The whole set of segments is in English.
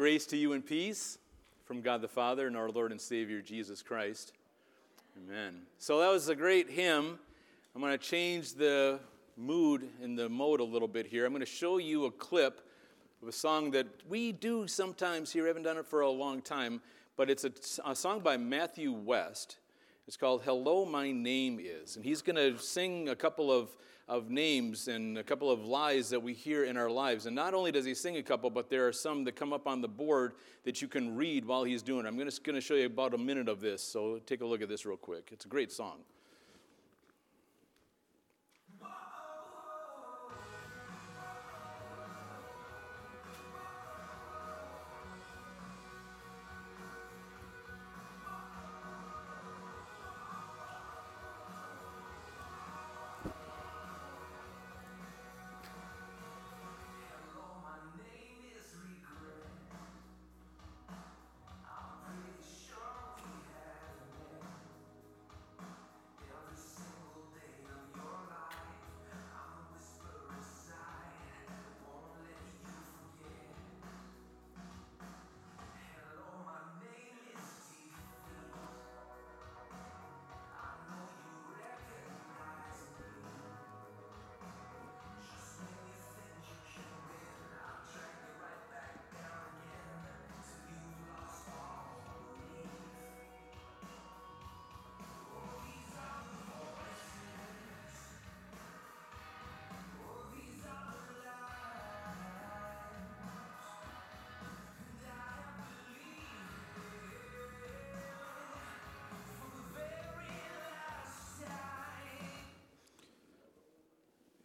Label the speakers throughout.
Speaker 1: Grace to you and peace from God the Father and our Lord and Savior Jesus Christ. Amen. So that was a great hymn. I'm going to change the mood and the mode a little bit here. I'm going to show you a clip of a song that we do sometimes here. I haven't done it for a long time, but it's a, a song by Matthew West. It's called Hello, My Name Is. And he's going to sing a couple of of names and a couple of lies that we hear in our lives. And not only does he sing a couple, but there are some that come up on the board that you can read while he's doing it. I'm just going to show you about a minute of this, so take a look at this real quick. It's a great song.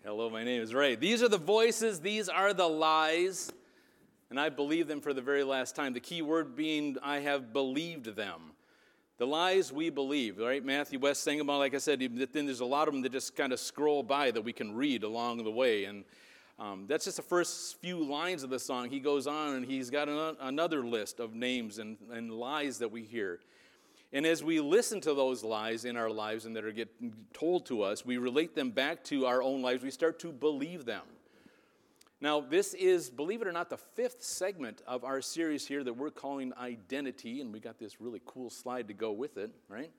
Speaker 1: Hello, my name is Ray. These are the voices, these are the lies, and I believe them for the very last time. The key word being, I have believed them. The lies we believe, right? Matthew West sang about, like I said, then there's a lot of them that just kind of scroll by that we can read along the way. And um, that's just the first few lines of the song. He goes on and he's got an, another list of names and, and lies that we hear. And as we listen to those lies in our lives and that are getting told to us, we relate them back to our own lives. We start to believe them. Now, this is, believe it or not, the fifth segment of our series here that we're calling Identity, and we got this really cool slide to go with it, right?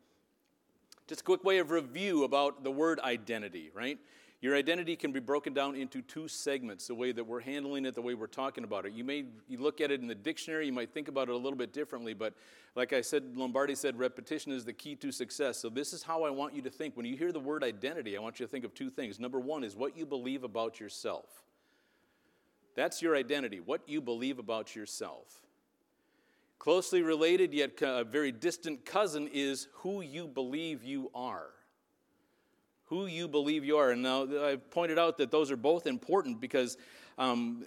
Speaker 1: Just a quick way of review about the word identity, right? Your identity can be broken down into two segments, the way that we're handling it, the way we're talking about it. You may you look at it in the dictionary, you might think about it a little bit differently, but like I said, Lombardi said repetition is the key to success. So this is how I want you to think. When you hear the word identity, I want you to think of two things. Number one is what you believe about yourself. That's your identity, what you believe about yourself. Closely related, yet a very distant cousin, is who you believe you are who you believe you are. And now I've pointed out that those are both important because um,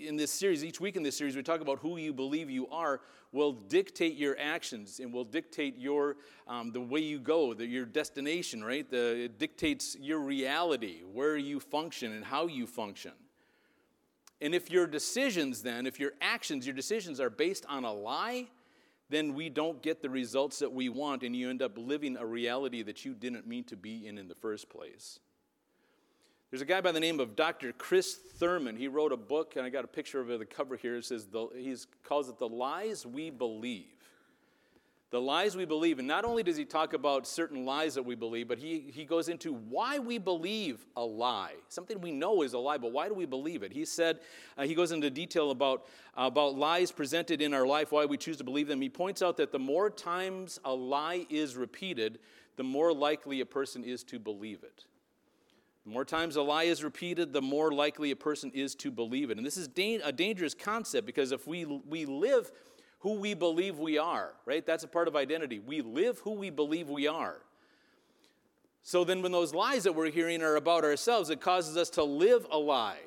Speaker 1: in this series, each week in this series, we talk about who you believe you are will dictate your actions and will dictate your um, the way you go, the, your destination. Right? The, it dictates your reality, where you function and how you function. And if your decisions, then, if your actions, your decisions are based on a lie, then we don't get the results that we want, and you end up living a reality that you didn't mean to be in in the first place. There's a guy by the name of Dr. Chris Thurman. He wrote a book, and I got a picture of the cover here. It says he calls it "The Lies We Believe." The lies we believe. And not only does he talk about certain lies that we believe, but he, he goes into why we believe a lie. Something we know is a lie, but why do we believe it? He said, uh, he goes into detail about, uh, about lies presented in our life, why we choose to believe them. He points out that the more times a lie is repeated, the more likely a person is to believe it. The more times a lie is repeated, the more likely a person is to believe it. And this is da- a dangerous concept because if we, we live who we believe we are, right? That's a part of identity. We live who we believe we are. So then, when those lies that we're hearing are about ourselves, it causes us to live a lie,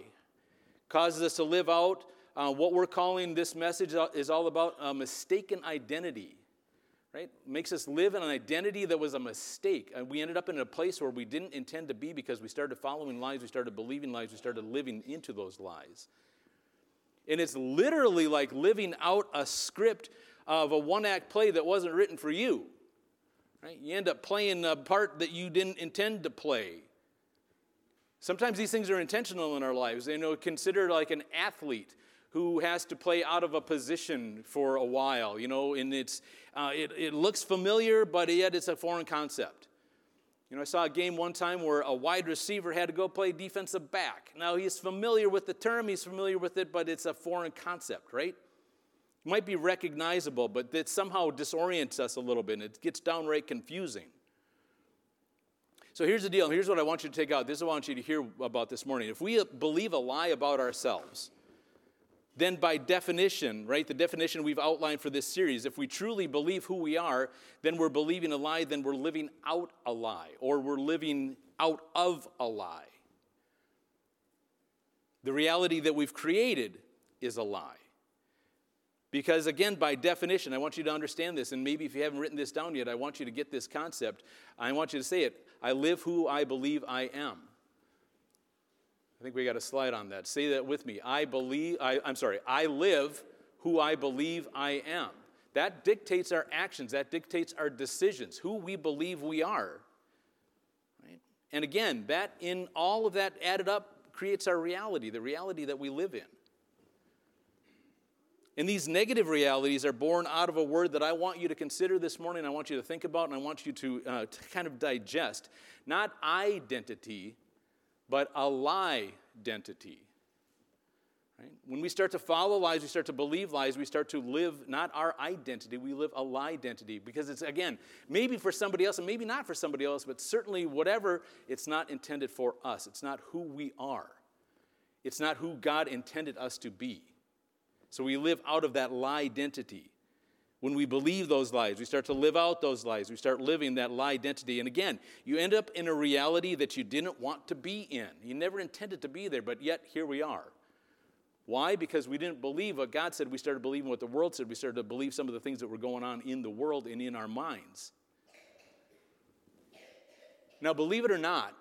Speaker 1: causes us to live out uh, what we're calling this message is all about a mistaken identity, right? Makes us live in an identity that was a mistake. And we ended up in a place where we didn't intend to be because we started following lies, we started believing lies, we started living into those lies. And it's literally like living out a script of a one act play that wasn't written for you. Right? You end up playing a part that you didn't intend to play. Sometimes these things are intentional in our lives. You know, consider like an athlete who has to play out of a position for a while, you know, and it's, uh, it, it looks familiar, but yet it's a foreign concept. You know, I saw a game one time where a wide receiver had to go play defensive back. Now, he's familiar with the term, he's familiar with it, but it's a foreign concept, right? It might be recognizable, but it somehow disorients us a little bit and it gets downright confusing. So here's the deal. Here's what I want you to take out. This is what I want you to hear about this morning. If we believe a lie about ourselves, then by definition, right, the definition we've outlined for this series, if we truly believe who we are, then we're believing a lie, then we're living out a lie, or we're living out of a lie. The reality that we've created is a lie. Because, again, by definition, I want you to understand this, and maybe if you haven't written this down yet, I want you to get this concept. I want you to say it I live who I believe I am. I think we got a slide on that. Say that with me. I believe, I, I'm sorry, I live who I believe I am. That dictates our actions, that dictates our decisions, who we believe we are. Right? And again, that in all of that added up creates our reality, the reality that we live in. And these negative realities are born out of a word that I want you to consider this morning, I want you to think about, and I want you to, uh, to kind of digest. Not identity, but a lie identity. Right? When we start to follow lies, we start to believe lies, we start to live not our identity, we live a lie identity. Because it's, again, maybe for somebody else and maybe not for somebody else, but certainly whatever, it's not intended for us. It's not who we are, it's not who God intended us to be. So we live out of that lie identity. When we believe those lies, we start to live out those lies. We start living that lie identity. And again, you end up in a reality that you didn't want to be in. You never intended to be there, but yet here we are. Why? Because we didn't believe what God said. We started believing what the world said. We started to believe some of the things that were going on in the world and in our minds. Now, believe it or not,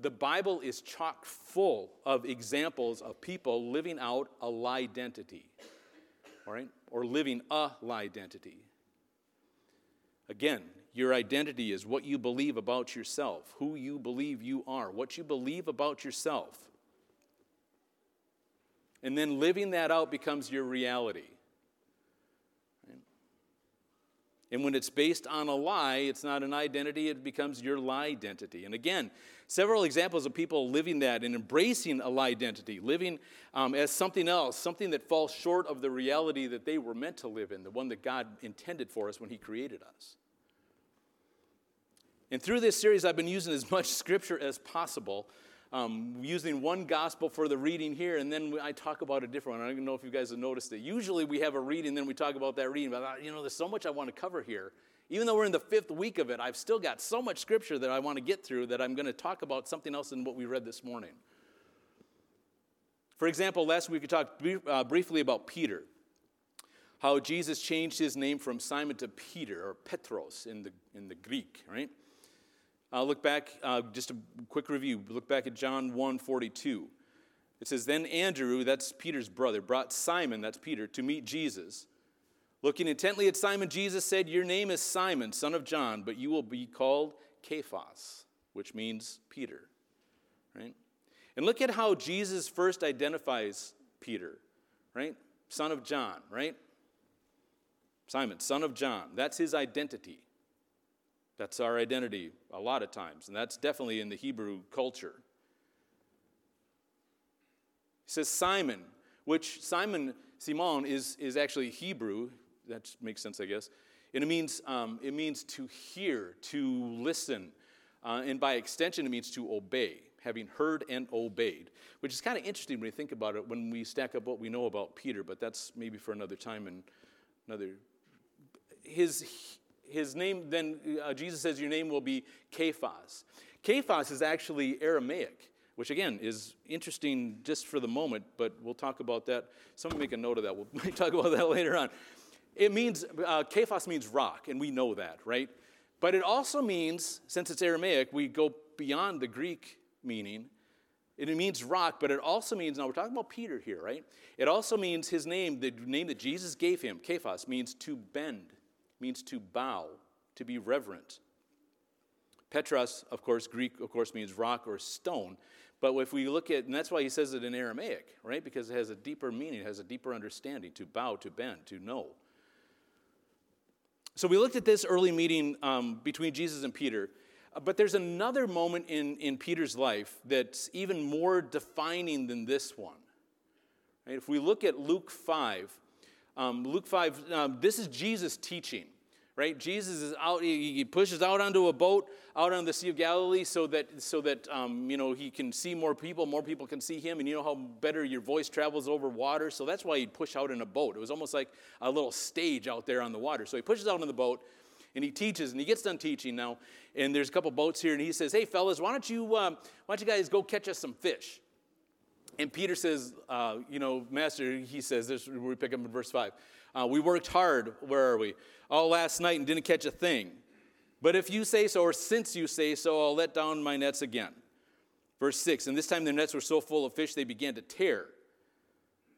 Speaker 1: the Bible is chock full of examples of people living out a lie identity. All right? Or living a lie identity. Again, your identity is what you believe about yourself, who you believe you are, what you believe about yourself. And then living that out becomes your reality. And when it's based on a lie, it's not an identity, it becomes your lie identity. And again, several examples of people living that and embracing a lie identity, living um, as something else, something that falls short of the reality that they were meant to live in, the one that God intended for us when He created us. And through this series, I've been using as much scripture as possible um, using one gospel for the reading here, and then I talk about a different one. I don't know if you guys have noticed it. Usually we have a reading, then we talk about that reading. But uh, you know, there's so much I want to cover here. Even though we're in the fifth week of it, I've still got so much scripture that I want to get through that I'm going to talk about something else than what we read this morning. For example, last week we talked uh, briefly about Peter, how Jesus changed his name from Simon to Peter, or Petros in the, in the Greek, right? Uh, look back, uh, just a quick review. Look back at John 1 42. It says, Then Andrew, that's Peter's brother, brought Simon, that's Peter, to meet Jesus. Looking intently at Simon, Jesus said, Your name is Simon, son of John, but you will be called Cephas, which means Peter. Right? And look at how Jesus first identifies Peter, right? Son of John, right? Simon, son of John. That's his identity. That's our identity a lot of times, and that's definitely in the Hebrew culture. He says Simon, which Simon, Simon, is, is actually Hebrew. That makes sense, I guess. And it means, um, it means to hear, to listen, uh, and by extension, it means to obey, having heard and obeyed, which is kind of interesting when you think about it when we stack up what we know about Peter, but that's maybe for another time and another. His his name, then uh, Jesus says, Your name will be Cephas. Cephas is actually Aramaic, which again is interesting just for the moment, but we'll talk about that. Someone make a note of that. We'll talk about that later on. It means, uh, Cephas means rock, and we know that, right? But it also means, since it's Aramaic, we go beyond the Greek meaning. It means rock, but it also means, now we're talking about Peter here, right? It also means his name, the name that Jesus gave him, Cephas, means to bend means to bow, to be reverent. Petros, of course, Greek, of course, means rock or stone, But if we look at, and that's why he says it in Aramaic, right? Because it has a deeper meaning, it has a deeper understanding to bow, to bend, to know. So we looked at this early meeting um, between Jesus and Peter. Uh, but there's another moment in, in Peter's life that's even more defining than this one. Right? If we look at Luke 5, um, Luke 5, um, this is Jesus teaching right? Jesus is out, he pushes out onto a boat out on the Sea of Galilee so that, so that um, you know, he can see more people, more people can see him, and you know how better your voice travels over water. So that's why he'd push out in a boat. It was almost like a little stage out there on the water. So he pushes out in the boat, and he teaches, and he gets done teaching now, and there's a couple boats here, and he says, hey, fellas, why don't you, um, why don't you guys go catch us some fish? And Peter says, uh, you know, Master, he says, this, we pick up in verse 5. Uh, we worked hard, where are we? All last night and didn't catch a thing. But if you say so, or since you say so, I'll let down my nets again. Verse 6 And this time their nets were so full of fish they began to tear.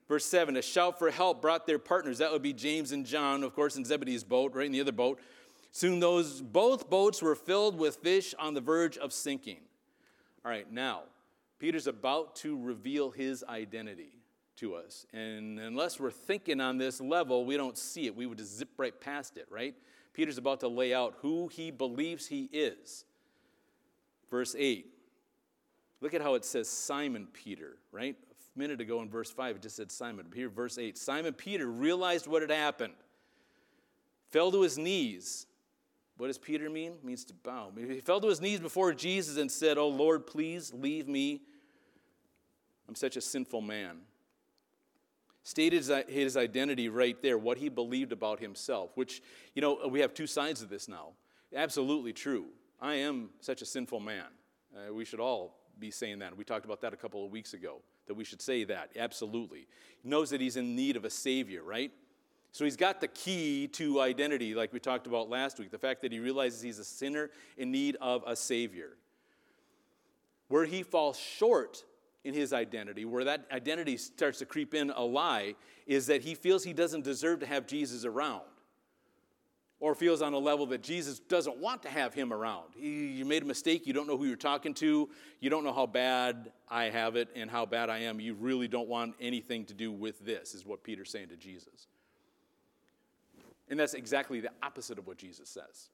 Speaker 1: Verse 7 A shout for help brought their partners. That would be James and John, of course, in Zebedee's boat, right in the other boat. Soon those both boats were filled with fish on the verge of sinking. All right, now, Peter's about to reveal his identity to us. And unless we're thinking on this level, we don't see it. We would just zip right past it, right? Peter's about to lay out who he believes he is. Verse 8. Look at how it says Simon Peter, right? A minute ago in verse 5, it just said Simon. Here, verse 8. Simon Peter realized what had happened, fell to his knees. What does Peter mean? It means to bow. He fell to his knees before Jesus and said, Oh Lord, please leave me. I'm such a sinful man stated his identity right there, what he believed about himself, which, you know, we have two sides of this now. Absolutely true. I am such a sinful man. Uh, we should all be saying that. We talked about that a couple of weeks ago, that we should say that. Absolutely. He knows that he's in need of a Savior, right? So he's got the key to identity, like we talked about last week the fact that he realizes he's a sinner in need of a Savior. Where he falls short in his identity, where that identity starts to creep in a lie, is that he feels he doesn't deserve to have Jesus around. Or feels on a level that Jesus doesn't want to have him around. You made a mistake, you don't know who you're talking to, you don't know how bad I have it and how bad I am. You really don't want anything to do with this, is what Peter's saying to Jesus. And that's exactly the opposite of what Jesus says.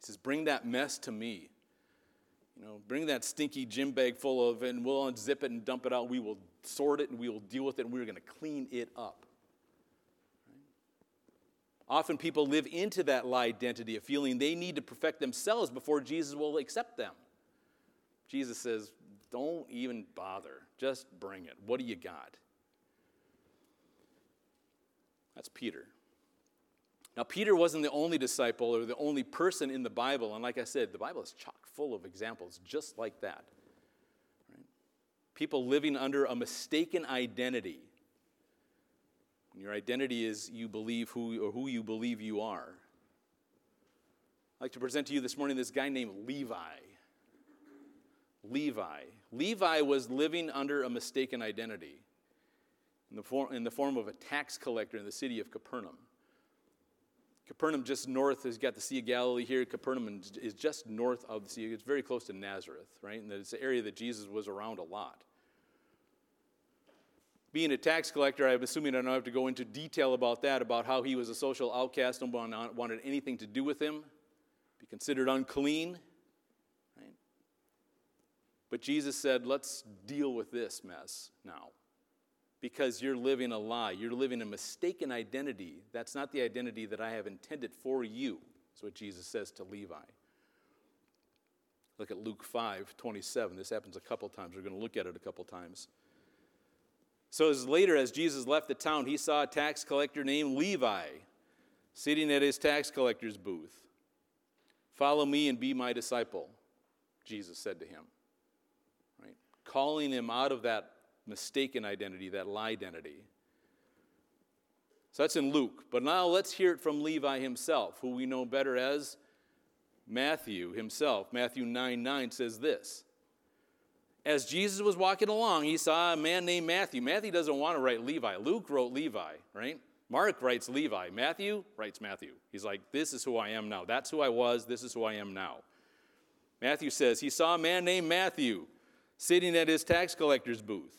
Speaker 1: He says, Bring that mess to me. You know, bring that stinky gym bag full of, and we'll unzip it and dump it out. We will sort it and we will deal with it and we're going to clean it up. Often people live into that lie identity of feeling they need to perfect themselves before Jesus will accept them. Jesus says, Don't even bother. Just bring it. What do you got? That's Peter. Now, Peter wasn't the only disciple or the only person in the Bible. And like I said, the Bible is chock full of examples just like that. Right? People living under a mistaken identity. And your identity is you believe who or who you believe you are. I'd like to present to you this morning this guy named Levi. Levi. Levi was living under a mistaken identity in the, form, in the form of a tax collector in the city of Capernaum. Capernaum, just north, has got the Sea of Galilee here. Capernaum is just north of the sea. It's very close to Nazareth, right? And it's the area that Jesus was around a lot. Being a tax collector, I'm assuming I don't have to go into detail about that, about how he was a social outcast. No one wanted anything to do with him, be considered unclean. Right? But Jesus said, let's deal with this mess now because you're living a lie. You're living a mistaken identity. That's not the identity that I have intended for you. That's what Jesus says to Levi. Look at Luke 5 27. This happens a couple times. We're going to look at it a couple times. So, as later, as Jesus left the town, he saw a tax collector named Levi sitting at his tax collector's booth. Follow me and be my disciple, Jesus said to him. Right? Calling him out of that mistaken identity, that lie identity. So that's in Luke. But now let's hear it from Levi himself, who we know better as Matthew himself. Matthew 9 9 says this. As Jesus was walking along, he saw a man named Matthew. Matthew doesn't want to write Levi. Luke wrote Levi, right? Mark writes Levi. Matthew writes Matthew. He's like, This is who I am now. That's who I was. This is who I am now. Matthew says, He saw a man named Matthew sitting at his tax collector's booth.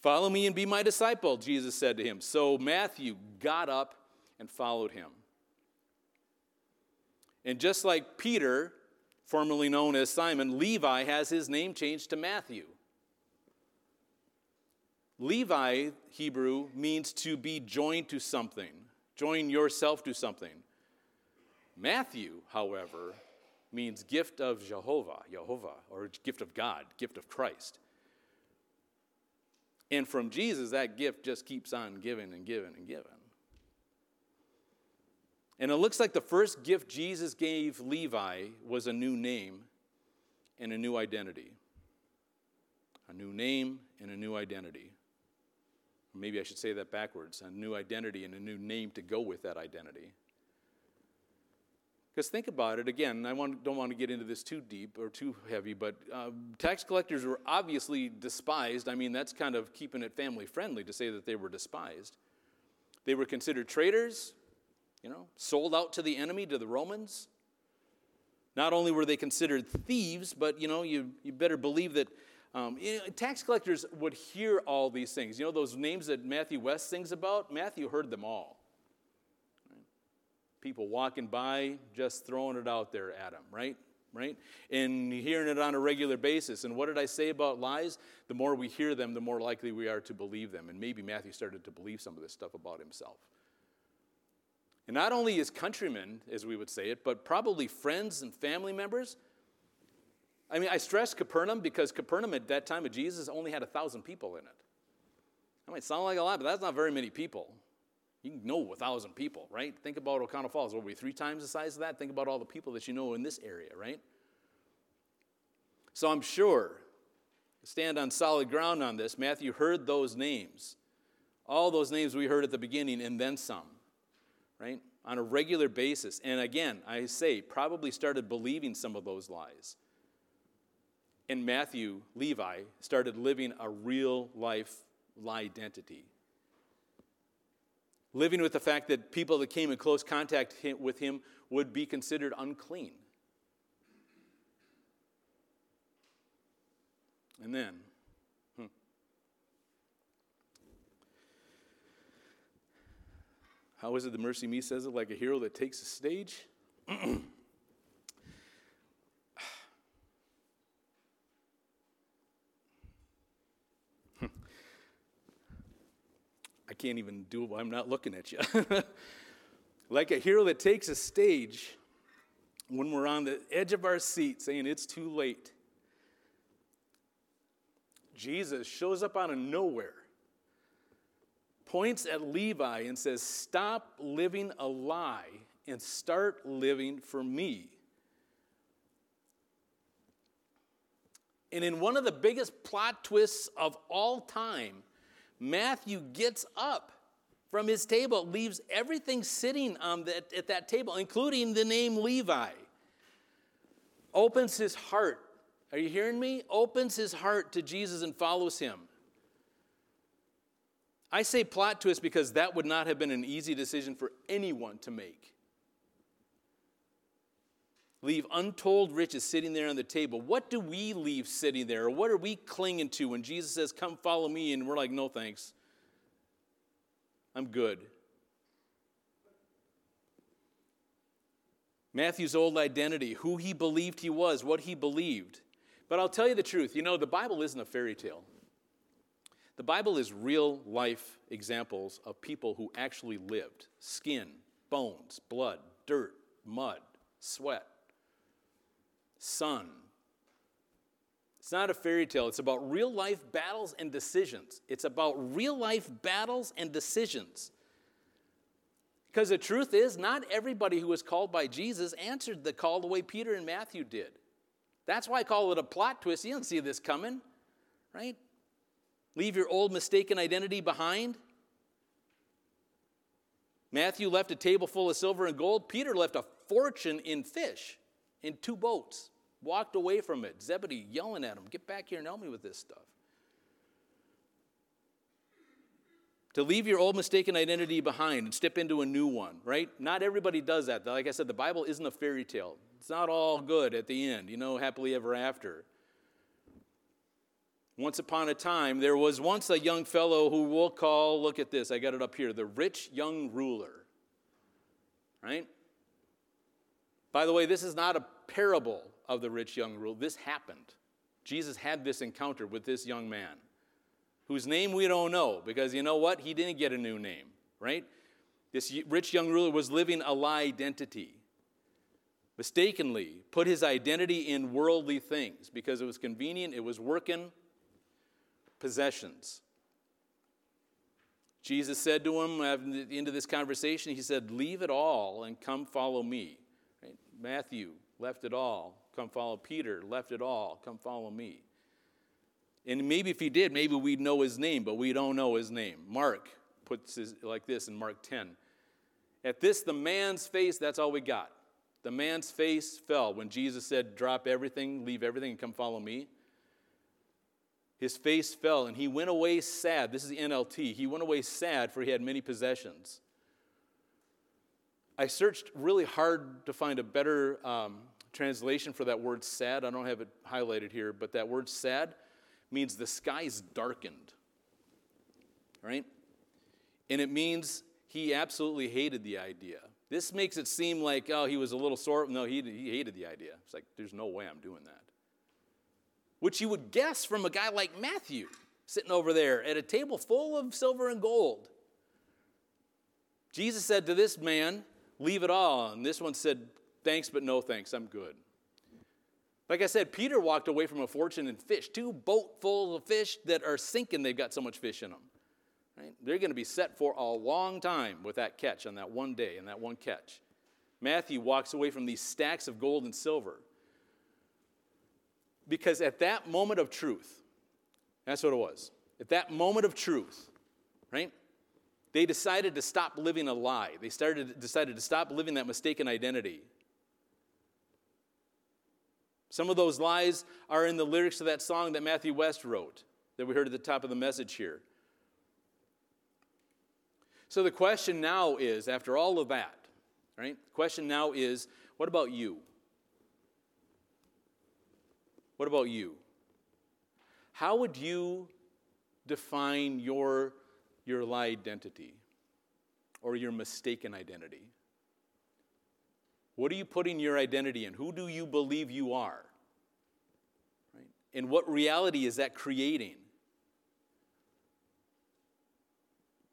Speaker 1: Follow me and be my disciple, Jesus said to him. So Matthew got up and followed him. And just like Peter, formerly known as Simon, Levi has his name changed to Matthew. Levi, Hebrew, means to be joined to something, join yourself to something. Matthew, however, means gift of Jehovah, Jehovah, or gift of God, gift of Christ. And from Jesus, that gift just keeps on giving and giving and giving. And it looks like the first gift Jesus gave Levi was a new name and a new identity. A new name and a new identity. Maybe I should say that backwards a new identity and a new name to go with that identity. Because think about it again, I want, don't want to get into this too deep or too heavy, but uh, tax collectors were obviously despised. I mean, that's kind of keeping it family friendly to say that they were despised. They were considered traitors, you know, sold out to the enemy, to the Romans. Not only were they considered thieves, but, you know, you, you better believe that um, you know, tax collectors would hear all these things. You know, those names that Matthew West sings about? Matthew heard them all. People walking by, just throwing it out there at him, right? Right? And hearing it on a regular basis. And what did I say about lies? The more we hear them, the more likely we are to believe them. And maybe Matthew started to believe some of this stuff about himself. And not only his countrymen, as we would say it, but probably friends and family members I mean, I stress Capernaum because Capernaum at that time of Jesus only had a thousand people in it. That might sound like a lot, but that's not very many people. You can know a thousand people, right? Think about Oconto Falls. What, we three times the size of that? Think about all the people that you know in this area, right? So I'm sure, stand on solid ground on this, Matthew heard those names. All those names we heard at the beginning and then some, right? On a regular basis. And again, I say, probably started believing some of those lies and Matthew, Levi, started living a real life lie identity. Living with the fact that people that came in close contact with him would be considered unclean. And then, hmm. how is it the MercyMe says it? Like a hero that takes the stage? can't even do it I'm not looking at you. like a hero that takes a stage when we're on the edge of our seat saying it's too late. Jesus shows up out of nowhere, points at Levi, and says, Stop living a lie and start living for me. And in one of the biggest plot twists of all time, Matthew gets up from his table, leaves everything sitting um, on that, at that table, including the name Levi. Opens his heart. Are you hearing me? Opens his heart to Jesus and follows him. I say plot twist because that would not have been an easy decision for anyone to make. Leave untold riches sitting there on the table. What do we leave sitting there? Or what are we clinging to when Jesus says, Come follow me? And we're like, No thanks. I'm good. Matthew's old identity, who he believed he was, what he believed. But I'll tell you the truth you know, the Bible isn't a fairy tale. The Bible is real life examples of people who actually lived skin, bones, blood, dirt, mud, sweat son. It's not a fairy tale. It's about real life battles and decisions. It's about real life battles and decisions. Because the truth is, not everybody who was called by Jesus answered the call the way Peter and Matthew did. That's why I call it a plot twist. You don't see this coming, right? Leave your old mistaken identity behind. Matthew left a table full of silver and gold. Peter left a fortune in fish in two boats, walked away from it. Zebedee yelling at him, Get back here and help me with this stuff. To leave your old mistaken identity behind and step into a new one, right? Not everybody does that. Like I said, the Bible isn't a fairy tale. It's not all good at the end, you know, happily ever after. Once upon a time, there was once a young fellow who we'll call, look at this, I got it up here, the rich young ruler. Right? By the way, this is not a parable of the rich young ruler. This happened. Jesus had this encounter with this young man, whose name we don't know, because you know what? He didn't get a new name, right? This rich young ruler was living a lie identity. Mistakenly put his identity in worldly things because it was convenient, it was working, possessions. Jesus said to him at the end of this conversation, He said, Leave it all and come follow me. Matthew left it all, come follow Peter, left it all, come follow me. And maybe if he did, maybe we'd know his name, but we don't know his name. Mark puts it like this in Mark 10. At this, the man's face, that's all we got. The man's face fell when Jesus said, Drop everything, leave everything, and come follow me. His face fell, and he went away sad. This is the NLT. He went away sad, for he had many possessions. I searched really hard to find a better um, translation for that word sad. I don't have it highlighted here, but that word sad means the sky's darkened. Right? And it means he absolutely hated the idea. This makes it seem like, oh, he was a little sore. No, he, he hated the idea. It's like, there's no way I'm doing that. Which you would guess from a guy like Matthew sitting over there at a table full of silver and gold. Jesus said to this man, Leave it all. And this one said, Thanks, but no thanks. I'm good. Like I said, Peter walked away from a fortune in fish, two boatfuls of fish that are sinking. They've got so much fish in them. Right? They're going to be set for a long time with that catch on that one day and that one catch. Matthew walks away from these stacks of gold and silver. Because at that moment of truth, that's what it was. At that moment of truth, right? They decided to stop living a lie. They started, decided to stop living that mistaken identity. Some of those lies are in the lyrics of that song that Matthew West wrote that we heard at the top of the message here. So the question now is after all of that, right? The question now is what about you? What about you? How would you define your, your lie identity or your mistaken identity? What are you putting your identity in? Who do you believe you are? Right? And what reality is that creating?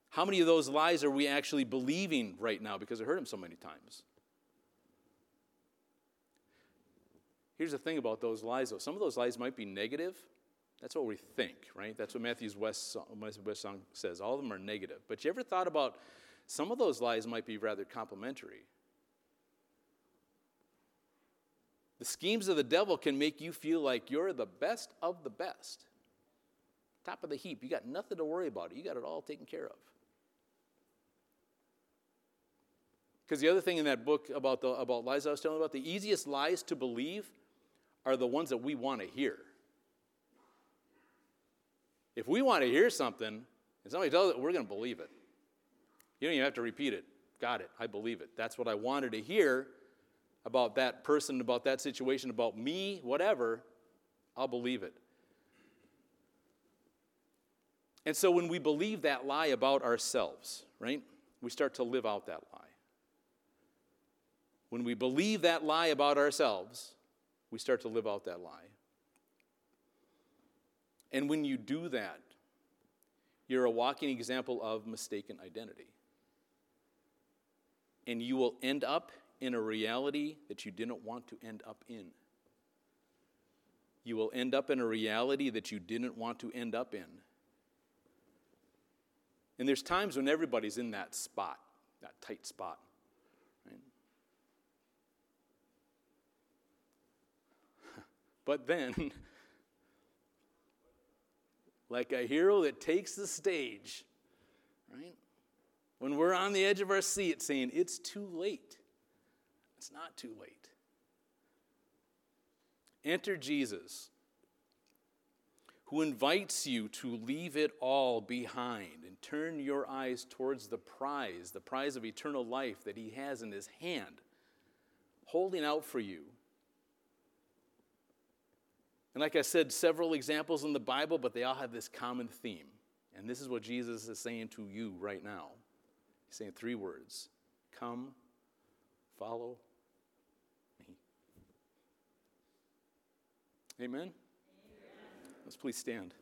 Speaker 1: How many of those lies are we actually believing right now because I heard them so many times? Here's the thing about those lies, though. Some of those lies might be negative. That's what we think, right? That's what Matthew's West song, West song says. All of them are negative. But you ever thought about some of those lies might be rather complimentary? The schemes of the devil can make you feel like you're the best of the best. Top of the heap. You got nothing to worry about. You got it all taken care of. Because the other thing in that book about, the, about lies I was telling about, the easiest lies to believe are the ones that we want to hear. If we want to hear something and somebody tells it, we're going to believe it. You don't even have to repeat it. Got it. I believe it. That's what I wanted to hear about that person, about that situation, about me, whatever. I'll believe it. And so when we believe that lie about ourselves, right, we start to live out that lie. When we believe that lie about ourselves, we start to live out that lie. And when you do that, you're a walking example of mistaken identity. And you will end up in a reality that you didn't want to end up in. You will end up in a reality that you didn't want to end up in. And there's times when everybody's in that spot, that tight spot. But then, like a hero that takes the stage, right? When we're on the edge of our seat saying, it's too late, it's not too late. Enter Jesus, who invites you to leave it all behind and turn your eyes towards the prize, the prize of eternal life that he has in his hand, holding out for you And like I said, several examples in the Bible, but they all have this common theme. And this is what Jesus is saying to you right now. He's saying three words Come, follow me. Amen? Amen. Let's please stand.